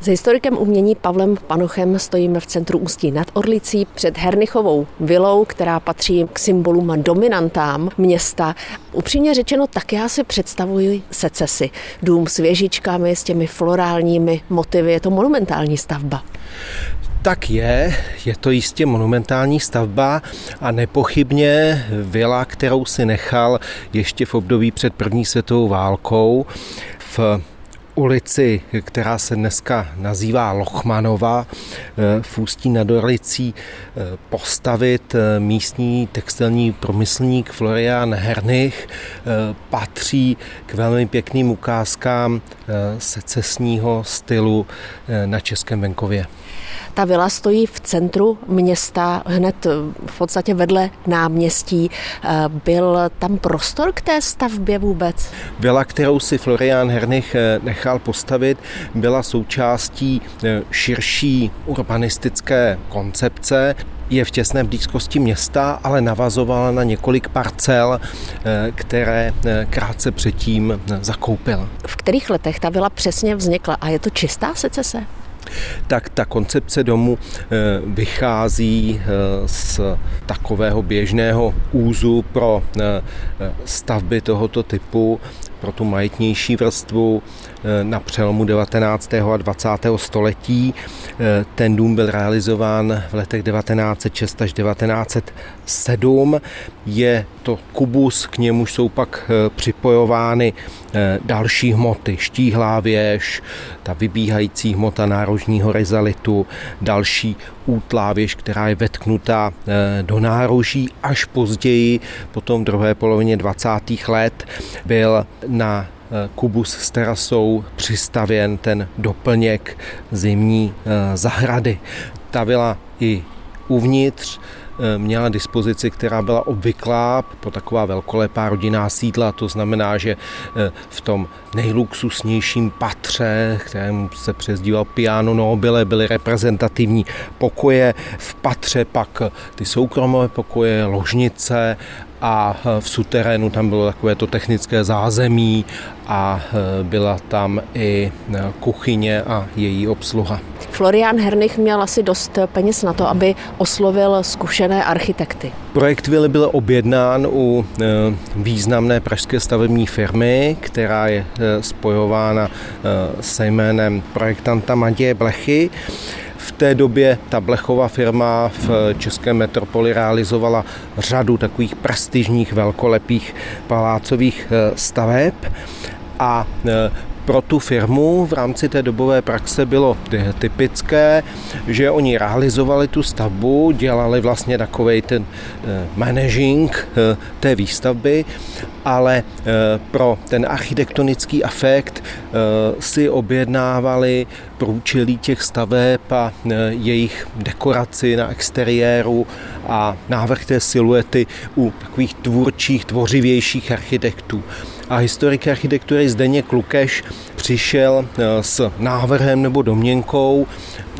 S historikem umění Pavlem Panochem stojíme v centru Ústí nad Orlicí před Hernichovou vilou, která patří k symbolům a dominantám města. Upřímně řečeno, tak já si představuji secesy. Dům s věžičkami, s těmi florálními motivy. Je to monumentální stavba. Tak je, je to jistě monumentální stavba a nepochybně vila, kterou si nechal ještě v období před první světovou válkou v ulici, která se dneska nazývá Lochmanova eh, v Ústí nad Orlicí eh, postavit eh, místní textilní promyslník Florian Hernich patří k velmi pěkným ukázkám secesního stylu na Českém venkově. Ta vila stojí v centru města, hned v podstatě vedle náměstí. Byl tam prostor k té stavbě vůbec? Vila, kterou si Florian Hernich nechal postavit, byla součástí širší urbanistické koncepce je v těsné blízkosti města, ale navazovala na několik parcel, které krátce předtím zakoupil. V kterých letech ta vila přesně vznikla a je to čistá secese? tak ta koncepce domu vychází z takového běžného úzu pro stavby tohoto typu pro tu majetnější vrstvu na přelomu 19. a 20. století. Ten dům byl realizován v letech 1906 až 1907. Je to kubus, k němu jsou pak připojovány další hmoty, štíhlá věž, ta vybíhající hmota nárožního rezalitu, další útlá věž, která je vetknutá do nároží. Až později, potom v druhé polovině 20. let, byl na eh, kubus s terasou přistavěn ten doplněk zimní eh, zahrady. Ta byla i uvnitř Eh, měla dispozici, která byla obvyklá pro taková velkolepá rodinná sídla. To znamená, že eh, v tom nejluxusnějším patře, kterému se přezdíval piano nobile, byly reprezentativní pokoje. V patře pak ty soukromé pokoje, ložnice a v suterénu tam bylo takové to technické zázemí a e, byla tam i e, kuchyně a její obsluha. Florian Hernich měl asi dost peněz na to, aby oslovil zkušené architekty. Projekt vily byl objednán u významné pražské stavební firmy, která je spojována se jménem projektanta Matěje Blechy. V té době ta blechová firma v České metropoli realizovala řadu takových prestižních velkolepých palácových staveb. A e, pro tu firmu v rámci té dobové praxe bylo typické, že oni realizovali tu stavbu, dělali vlastně takový ten e, managing e, té výstavby, ale pro ten architektonický efekt si objednávali průčelí těch staveb a jejich dekoraci na exteriéru a návrh té siluety u takových tvůrčích, tvořivějších architektů a historik architektury Zdeněk Lukeš přišel eh, s návrhem nebo domněnkou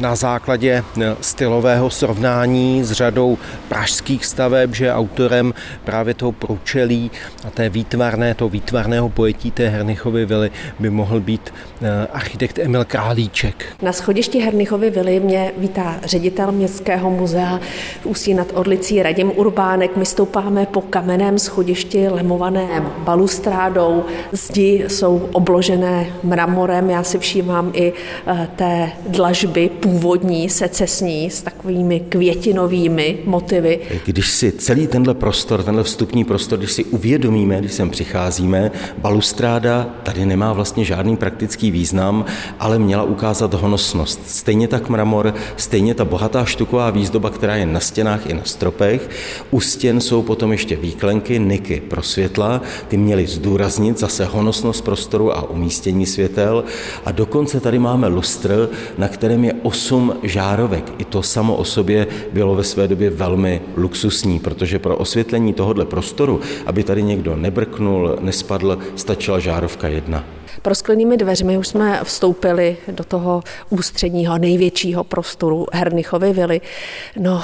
na základě eh, stylového srovnání s řadou pražských staveb, že autorem právě toho průčelí a té výtvarné, toho výtvarného pojetí té Hernichovy vily by mohl být eh, architekt Emil Králíček. Na schodišti Hernichovy vily mě vítá ředitel Městského muzea v Ústí nad Orlicí Radim Urbánek. My stoupáme po kamenném schodišti lemovaném balustrádou. Zdi jsou obložené mramorem, já si všímám i eh, té dlažby původní, secesní, s takovými květinovými motivy. Když si celý tenhle prostor, tenhle vstupní prostor, když si uvědomíme, když sem přicházíme, balustráda tady nemá vlastně žádný praktický význam, ale měla ukázat honosnost. Stejně tak mramor, stejně ta bohatá štuková výzdoba, která je na stěnách i na stropech. U stěn jsou potom ještě výklenky, niky pro světla, ty měly zdůraznit zase honosnost prostoru a umístění světel. A dokonce tady máme lustr, na kterém je os osm žárovek. I to samo o sobě bylo ve své době velmi luxusní, protože pro osvětlení tohohle prostoru, aby tady někdo nebrknul, nespadl, stačila žárovka jedna. Prosklenými dveřmi už jsme vstoupili do toho ústředního, největšího prostoru Hernichovy vily. No,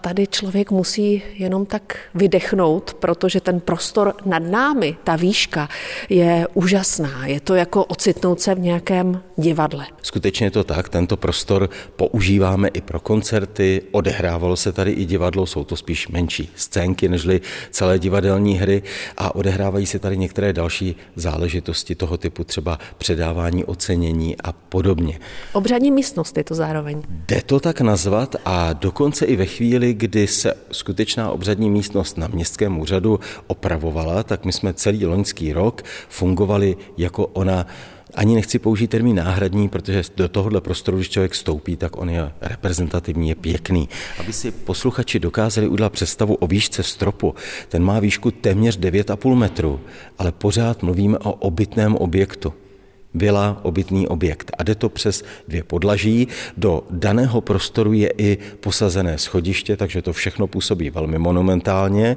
tady člověk musí jenom tak vydechnout, protože ten prostor nad námi, ta výška, je úžasná. Je to jako ocitnout se v nějakém divadle. Skutečně je to tak, tento prostor používáme i pro koncerty, odehrávalo se tady i divadlo, jsou to spíš menší scénky nežli celé divadelní hry a odehrávají se tady některé další záležitosti toho typu třeba předávání ocenění a podobně. Obřadní místnost je to zároveň. Jde to tak nazvat a dokonce i ve chvíli, kdy se skutečná obřadní místnost na městském úřadu opravovala, tak my jsme celý loňský rok fungovali jako ona ani nechci použít termín náhradní, protože do tohohle prostoru, když člověk stoupí, tak on je reprezentativní, je pěkný. Aby si posluchači dokázali udělat představu o výšce stropu, ten má výšku téměř 9,5 metru, ale pořád mluvíme o obytném objektu vila, obytný objekt. A jde to přes dvě podlaží. Do daného prostoru je i posazené schodiště, takže to všechno působí velmi monumentálně.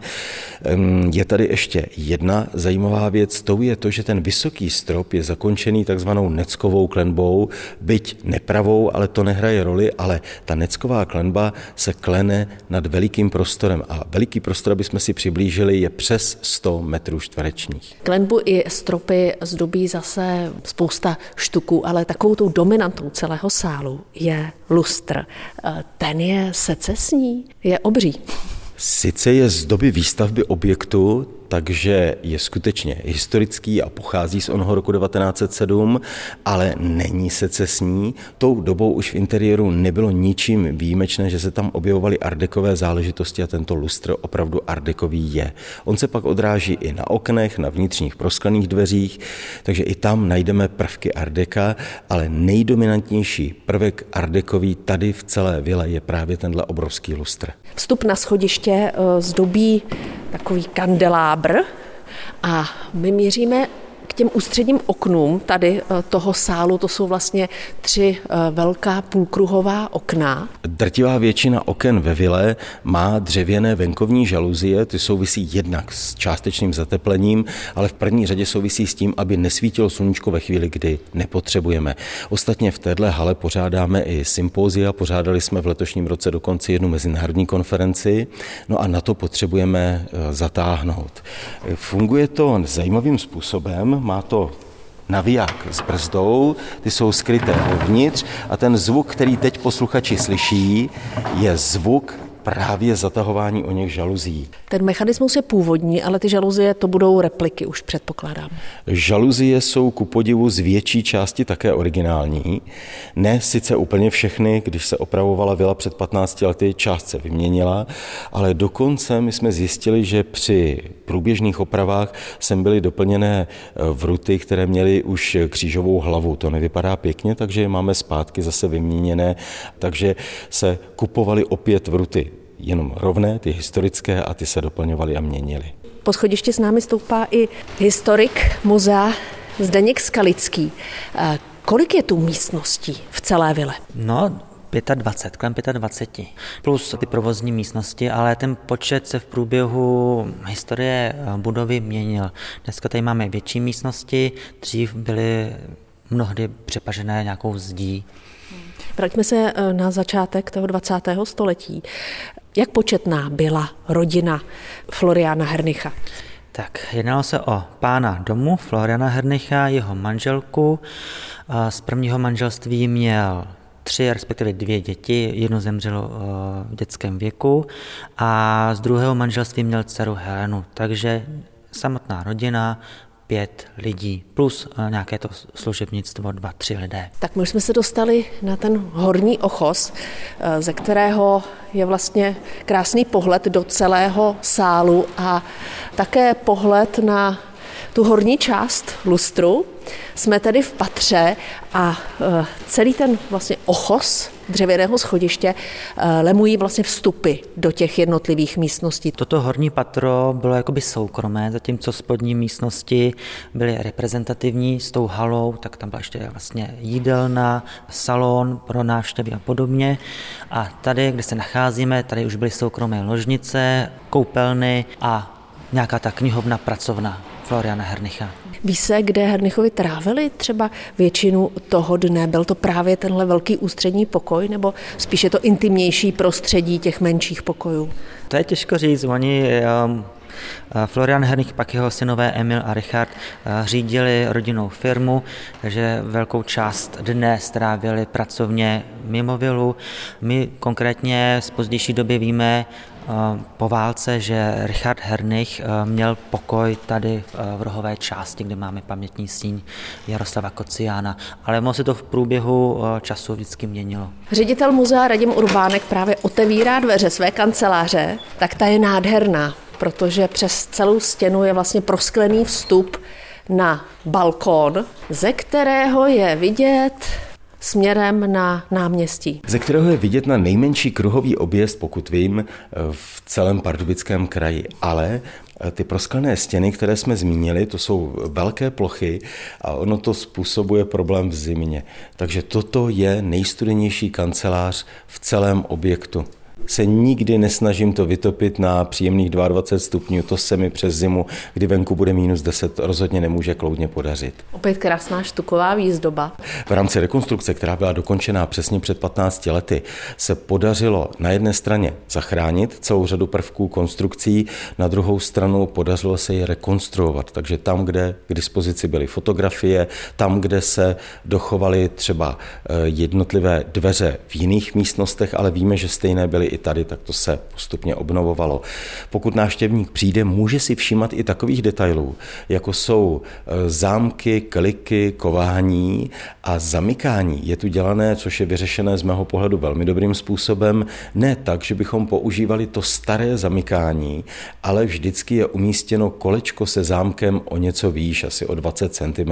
Je tady ještě jedna zajímavá věc, to je to, že ten vysoký strop je zakončený takzvanou neckovou klenbou, byť nepravou, ale to nehraje roli, ale ta necková klenba se klene nad velikým prostorem a veliký prostor, aby jsme si přiblížili, je přes 100 metrů čtverečních. Klenbu i stropy zdobí zase spousta štuků, ale takovou tou dominantou celého sálu je lustr. Eh, ten je secesní, je obří. Sice je z doby výstavby objektu, takže je skutečně historický a pochází z onoho roku 1907, ale není secesní. Tou dobou už v interiéru nebylo ničím výjimečné, že se tam objevovaly ardekové záležitosti a tento lustr opravdu ardekový je. On se pak odráží i na oknech, na vnitřních prosklených dveřích, takže i tam najdeme prvky ardeka, ale nejdominantnější prvek ardekový tady v celé vile je právě tenhle obrovský lustr. Vstup na schodiště eh, zdobí takový kandelábr a my měříme k těm ústředním oknům tady eh, toho sálu, to jsou vlastně tři eh, velká půlkruhová okna. Drtivá většina oken ve vile má dřevěné venkovní žaluzie, ty souvisí jednak s částečným zateplením, ale v první řadě souvisí s tím, aby nesvítilo sluníčko ve chvíli, kdy nepotřebujeme. Ostatně v téhle hale pořádáme i sympózia, pořádali jsme v letošním roce dokonce jednu mezinárodní konferenci, no a na to potřebujeme eh, zatáhnout. Funguje to zajímavým způsobem, má to naviják s brzdou, ty jsou skryté uvnitř a ten zvuk, který teď posluchači slyší, je zvuk právě zatahování o něch žaluzí. Ten mechanismus je původní, ale ty žaluzie to budou repliky, už předpokládám. Žaluzie jsou ku podivu z větší části také originální. Ne sice úplně všechny, když se opravovala vila před 15 lety, část se vyměnila, ale dokonce my jsme zjistili, že při průběžných opravách sem byly doplněné eh, vruty, které měly už křížovou hlavu. To nevypadá pěkně, takže je máme zpátky zase vyměněné, takže se kupovaly opět vruty jenom rovné, ty historické a ty se doplňovaly a měnily. Po schodišti s námi stoupá i historik muzea Zdeněk Skalický. Eh, kolik je tu místností v celé vile? No, 25, kolem 25, plus ty provozní místnosti, ale ten počet se v průběhu historie eh, budovy měnil. Dneska tady máme větší místnosti, dřív byly mnohdy přepažené nějakou zdí. Vraťme se eh, na začátek toho 20. století. Jak početná byla rodina Floriana Hernicha? Tak, jednalo se o pána domu Floriana Hernicha, jeho manželku. Z prvního manželství měl tři, respektive dvě děti, jedno zemřelo v dětském věku a z druhého manželství měl dceru Helenu. Takže samotná rodina, pět lidí, plus eh, nějaké to služebnictvo, dva, tři lidé. Tak my jsme se dostali na ten horní ochos, eh, ze kterého je vlastně krásný pohled do celého sálu a také pohled na tu horní část lustru. Jsme tady v patře a e, celý ten vlastně ochos dřevěného schodiště e, lemují vlastně vstupy do těch jednotlivých místností. Toto horní patro bylo jakoby soukromé, zatímco spodní místnosti byly reprezentativní s tou halou, tak tam byla ještě vlastně jídelna, salon pro návštěvy a podobně. A tady, kde se nacházíme, tady už byly soukromé ložnice, koupelny a nějaká ta knihovna, pracovna Floriana Hernicha. Ví se, kde Hernichovi trávili třeba většinu toho dne? Byl to právě tenhle velký ústřední pokoj nebo spíše to intimnější prostředí těch menších pokojů? To je těžko říct. Oni um, Florian Hernich, pak jeho synové Emil a Richard uh, řídili rodinnou firmu, takže velkou část dne strávili pracovně mimo vilu. My konkrétně z pozdější doby víme, po válce, že Richard Hernich eh, měl pokoj tady eh, v rohové části, kde máme pamětní síň Jaroslava Kociána, ale ono se to v průběhu eh, času vždycky měnilo. Ředitel muzea Radim Urbánek právě otevírá dveře své kanceláře, tak ta je nádherná, protože přes celou stěnu je vlastně prosklený vstup na balkon, ze kterého je vidět směrem na náměstí. Ze kterého je vidět na nejmenší kruhový objezd, pokud vím, v celém Pardubickém kraji. Ale eh, ty prosklené stěny, které jsme zmínili, to jsou velké plochy a ono to způsobuje problém v zimě. Takže toto je nejstudenější kancelář v celém objektu se nikdy nesnažím to vytopit na příjemných 22 stupňů. To se mi přes zimu, kdy venku bude minus 10, rozhodně nemůže kloudně podařit. Opět krásná štuková výzdoba. V rámci rekonstrukce, která byla dokončená přesně před 15 lety, se podařilo na jedné straně zachránit celou řadu prvků konstrukcí, na druhou stranu podařilo se je rekonstruovat. Takže tam, kde k dispozici byly fotografie, tam, kde se dochovaly třeba eh, jednotlivé dveře v jiných místnostech, ale víme, že stejné byly i tady, tak to se postupně obnovovalo. Pokud návštěvník přijde, může si všímat i takových detailů, jako jsou e, zámky, kliky, kování a zamykání. Je tu dělané, což je vyřešené z mého pohledu velmi dobrým způsobem, ne tak, že bychom používali to staré zamykání, ale vždycky je umístěno kolečko se zámkem o něco výš, asi o 20 cm.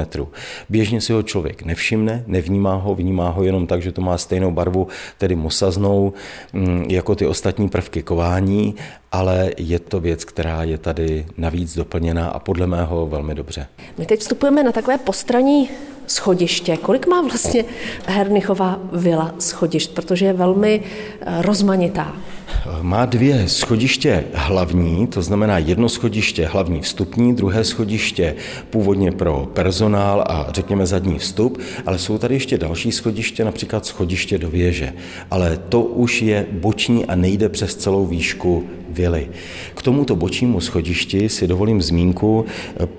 Běžně si ho člověk nevšimne, nevnímá ho, vnímá ho jenom tak, že to má stejnou barvu, tedy mosaznou, mm, jako jako ty ostatní prvky kování, ale je to věc, která je tady navíc doplněná a podle mého velmi dobře. My teď vstupujeme na takové postraní schodiště. Kolik má vlastně Hernichová vila schodišť, protože je velmi eh, rozmanitá? Má dvě schodiště hlavní, to znamená jedno schodiště hlavní vstupní, druhé schodiště původně pro personál a řekněme zadní vstup, ale jsou tady ještě další schodiště, například schodiště do věže. Ale to už je boční a nejde přes celou výšku vily. K tomuto bočnímu schodišti si dovolím zmínku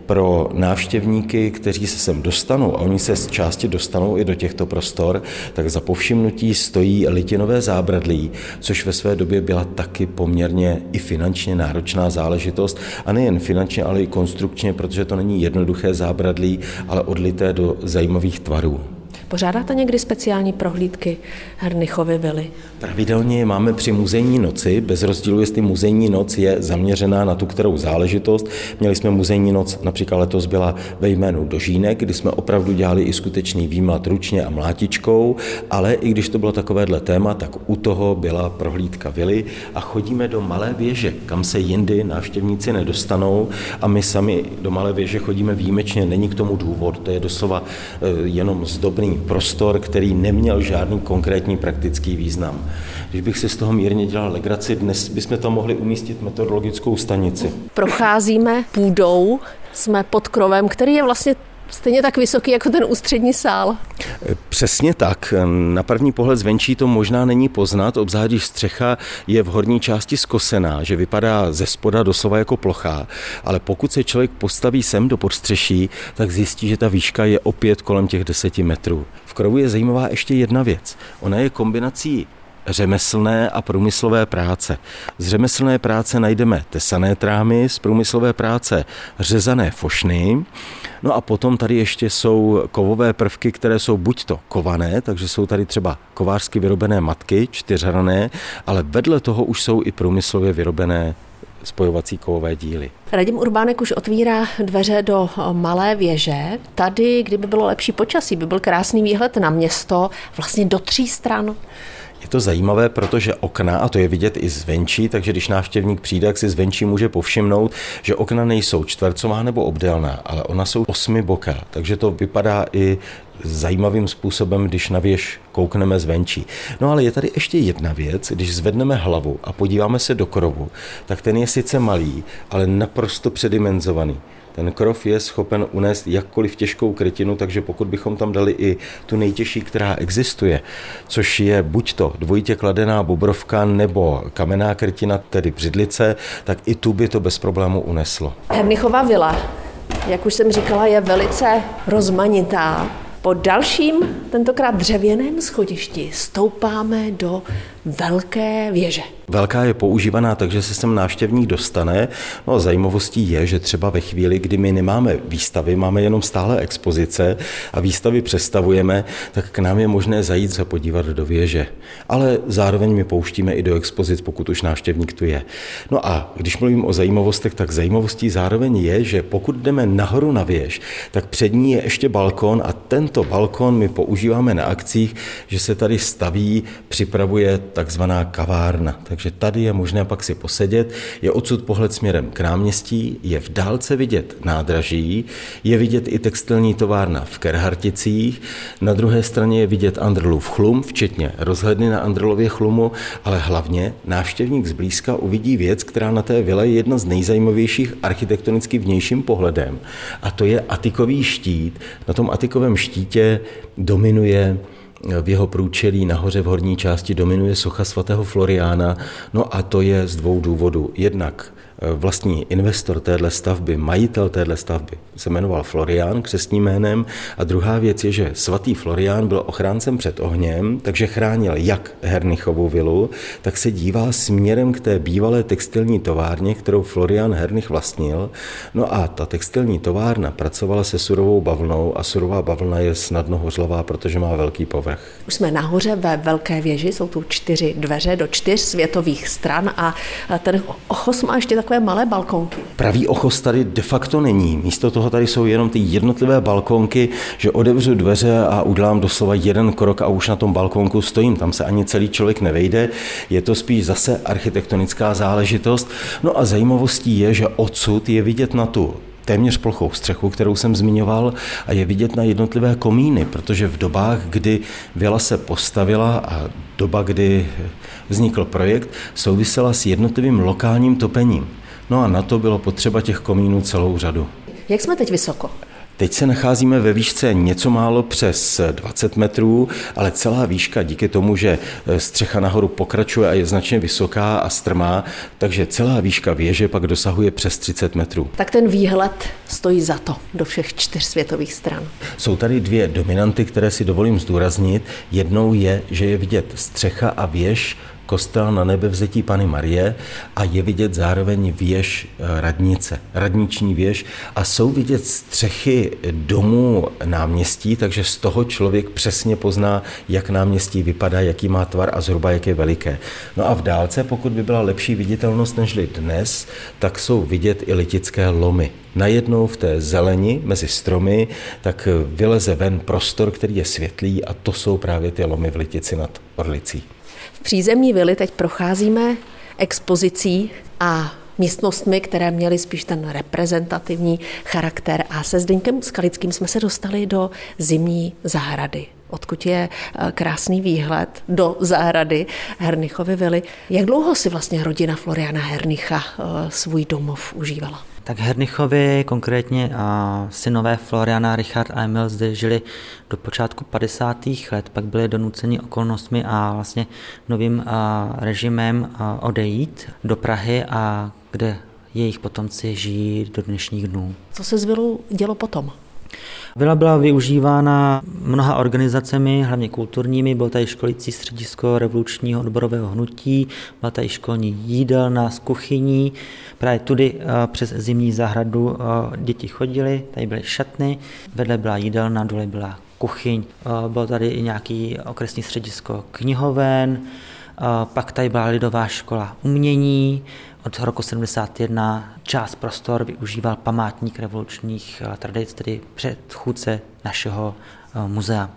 pro návštěvníky, kteří se sem dostanou, a oni se z části dostanou i do těchto prostor, tak za povšimnutí stojí litinové zábradlí, což ve své době byla taky poměrně i finančně náročná záležitost a nejen finančně, ale i konstrukčně, protože to není jednoduché zábradlí, ale odlité do zajímavých tvarů. Pořádáte někdy speciální prohlídky Hernichovy vily? Pravidelně máme při muzejní noci, bez rozdílu, jestli muzejní noc je zaměřená na tu kterou záležitost. Měli jsme muzejní noc, například letos byla ve jménu Dožínek, kdy jsme opravdu dělali i skutečný výmlat ručně a mlátičkou, ale i když to bylo takovéhle téma, tak u toho byla prohlídka vily a chodíme do Malé věže, kam se jindy návštěvníci nedostanou a my sami do Malé věže chodíme výjimečně, není k tomu důvod, to je doslova eh, jenom zdobný prostor, který neměl žádný konkrétní praktický význam. Když bych si z toho mírně dělal legraci, dnes bychom tam mohli umístit metodologickou stanici. Procházíme půdou, jsme pod krovem, který je vlastně stejně tak vysoký jako ten ústřední sál. Přesně tak. Na první pohled zvenčí to možná není poznat, obzvlášť když střecha je v horní části skosená, že vypadá ze spoda doslova jako plochá, ale pokud se člověk postaví sem do podstřeší, tak zjistí, že ta výška je opět kolem těch deseti metrů. V krovu je zajímavá ještě jedna věc. Ona je kombinací řemeslné a průmyslové práce. Z řemeslné práce najdeme tesané trámy, z průmyslové práce řezané fošny, no a potom tady ještě jsou kovové prvky, které jsou buď to kované, takže jsou tady třeba kovářsky vyrobené matky, čtyřhrané, ale vedle toho už jsou i průmyslově vyrobené spojovací kovové díly. Radim Urbánek už otvírá dveře do malé věže. Tady, kdyby bylo lepší počasí, by byl krásný výhled na město, vlastně do tří stran. Je to zajímavé, protože okna, a to je vidět i zvenčí, takže když návštěvník přijde, tak si zvenčí může povšimnout, že okna nejsou čtvercová nebo obdélná, ale ona jsou osmi boka, takže to vypadá i zajímavým způsobem, když na věž koukneme zvenčí. No ale je tady ještě jedna věc, když zvedneme hlavu a podíváme se do krovu, tak ten je sice malý, ale naprosto předimenzovaný. Ten krov je schopen unést jakkoliv těžkou krytinu, takže pokud bychom tam dali i tu nejtěžší, která existuje, což je buď to dvojitě kladená bobrovka nebo kamenná krytina, tedy břidlice, tak i tu by to bez problému uneslo. Hernichová vila, jak už jsem říkala, je velice rozmanitá. Po dalším, tentokrát dřevěném schodišti, stoupáme do velké věže. Velká je používaná tak, že se sem návštěvník dostane. No a zajímavostí je, že třeba ve chvíli, kdy my nemáme výstavy, máme jenom stále expozice a výstavy přestavujeme, tak k nám je možné zajít se podívat do věže. Ale zároveň my pouštíme i do expozic, pokud už návštěvník tu je. No a když mluvím o zajímavostech, tak zajímavostí zároveň je, že pokud jdeme nahoru na věž, tak před ní je ještě balkon a tento balkon my používáme na akcích, že se tady staví, připravuje takzvaná kavárna. Takže tady je možné pak si posedět. Je odsud pohled směrem k náměstí, je v dálce vidět nádraží, je vidět i textilní továrna v Kerharticích, na druhé straně je vidět Andrlův chlum, včetně rozhledny na Andrlově chlumu, ale hlavně návštěvník zblízka uvidí věc, která na té vile je jedna z nejzajímavějších architektonicky vnějším pohledem. A to je atikový štít. Na tom atikovém štítě dominuje v jeho průčelí nahoře v horní části dominuje socha svatého Floriána, no a to je z dvou důvodů. Jednak vlastní investor téhle stavby, majitel téhle stavby, se jmenoval Florián křesním jménem a druhá věc je, že svatý Florián byl ochráncem před ohněm, takže chránil jak Hernichovou vilu, tak se dívá směrem k té bývalé textilní továrně, kterou Florián Hernich vlastnil. No a ta textilní továrna pracovala se surovou bavlnou a surová bavlna je snadno hořlavá, protože má velký povrch. Už jsme nahoře ve velké věži, jsou tu čtyři dveře do čtyř světových stran a ten ochos má ještě tak takové malé balkonky. Pravý ochos tady de facto není. Místo toho tady jsou jenom ty jednotlivé balkonky, že odevřu dveře a udělám doslova jeden krok a už na tom balkonku stojím. Tam se ani celý člověk nevejde. Je to spíš zase architektonická záležitost. No a zajímavostí je, že odsud je vidět na tu téměř plochou střechu, kterou jsem zmiňoval, a je vidět na jednotlivé komíny, protože v dobách, kdy vila se postavila a doba, kdy vznikl projekt, souvisela s jednotlivým lokálním topením. No a na to bylo potřeba těch komínů celou řadu. Jak jsme teď vysoko? Teď se nacházíme ve výšce něco málo přes 20 metrů, ale celá výška díky tomu, že střecha nahoru pokračuje a je značně vysoká a strmá, takže celá výška věže pak dosahuje přes 30 metrů. Tak ten výhled stojí za to do všech čtyř světových stran. Jsou tady dvě dominanty, které si dovolím zdůraznit. Jednou je, že je vidět střecha a věž kostel na nebevzetí Pany Marie a je vidět zároveň věž eh, radnice, radniční věž a jsou vidět střechy domů náměstí, takže z toho člověk přesně pozná, jak náměstí vypadá, jaký má tvar a zhruba jak je veliké. No a v dálce, pokud by byla lepší viditelnost než dnes, tak jsou vidět i litické lomy. Najednou v té zeleni mezi stromy, tak vyleze ven prostor, který je světlý a to jsou právě ty lomy v Litici nad Orlicí. V přízemní vily teď procházíme expozicí a místnostmi, které měly spíš ten reprezentativní charakter. A se Zdeňkem Skalickým jsme se dostali do zimní zahrady odkud je eh, krásný výhled do zahrady Hernichovy vily. Jak dlouho si vlastně rodina Floriana Hernicha eh, svůj domov užívala? Tak Hernichovi, konkrétně a synové Floriana, Richard a Emil zde žili do počátku 50. let, pak byli donuceni okolnostmi a vlastně novým režimem odejít do Prahy a kde jejich potomci žijí do dnešních dnů. Co se s vilou dělo potom? Vila byla využívána mnoha organizacemi, hlavně kulturními, bylo tady školící středisko revolučního odborového hnutí, byla tady školní jídelna s kuchyní, právě tudy eh, přes zimní zahradu eh, děti chodily, tady byly šatny, vedle byla jídelna, dole byla kuchyň, eh, bylo tady i nějaký okresní středisko knihoven, Pak tady byla Lidová škola umění, od roku 71 část prostor využíval památník revolučních tradic, tedy předchůdce našeho muzea.